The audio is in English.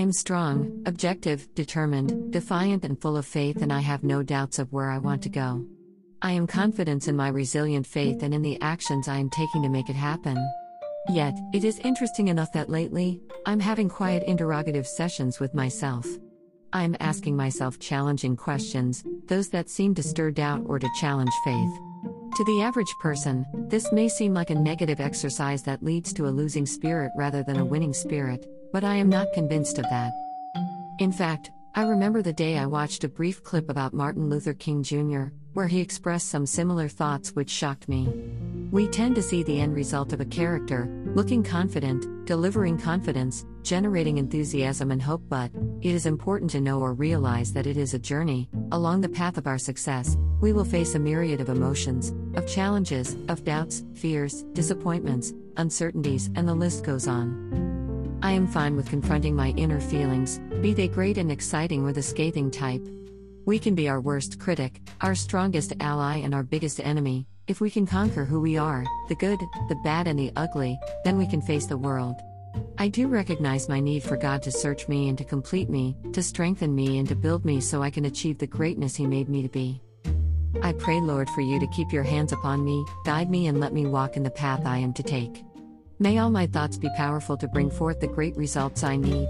am strong, objective, determined, defiant, and full of faith, and I have no doubts of where I want to go. I am confident in my resilient faith and in the actions I am taking to make it happen. Yet, it is interesting enough that lately, I'm having quiet interrogative sessions with myself. I'm asking myself challenging questions, those that seem to stir doubt or to challenge faith. To the average person, this may seem like a negative exercise that leads to a losing spirit rather than a winning spirit, but I am not convinced of that. In fact, I remember the day I watched a brief clip about Martin Luther King Jr., where he expressed some similar thoughts which shocked me. We tend to see the end result of a character, looking confident, delivering confidence, generating enthusiasm and hope, but it is important to know or realize that it is a journey. Along the path of our success, we will face a myriad of emotions, of challenges, of doubts, fears, disappointments, uncertainties, and the list goes on. I am fine with confronting my inner feelings, be they great and exciting or the scathing type. We can be our worst critic, our strongest ally, and our biggest enemy. If we can conquer who we are, the good, the bad, and the ugly, then we can face the world. I do recognize my need for God to search me and to complete me, to strengthen me and to build me so I can achieve the greatness He made me to be. I pray, Lord, for you to keep your hands upon me, guide me, and let me walk in the path I am to take. May all my thoughts be powerful to bring forth the great results I need.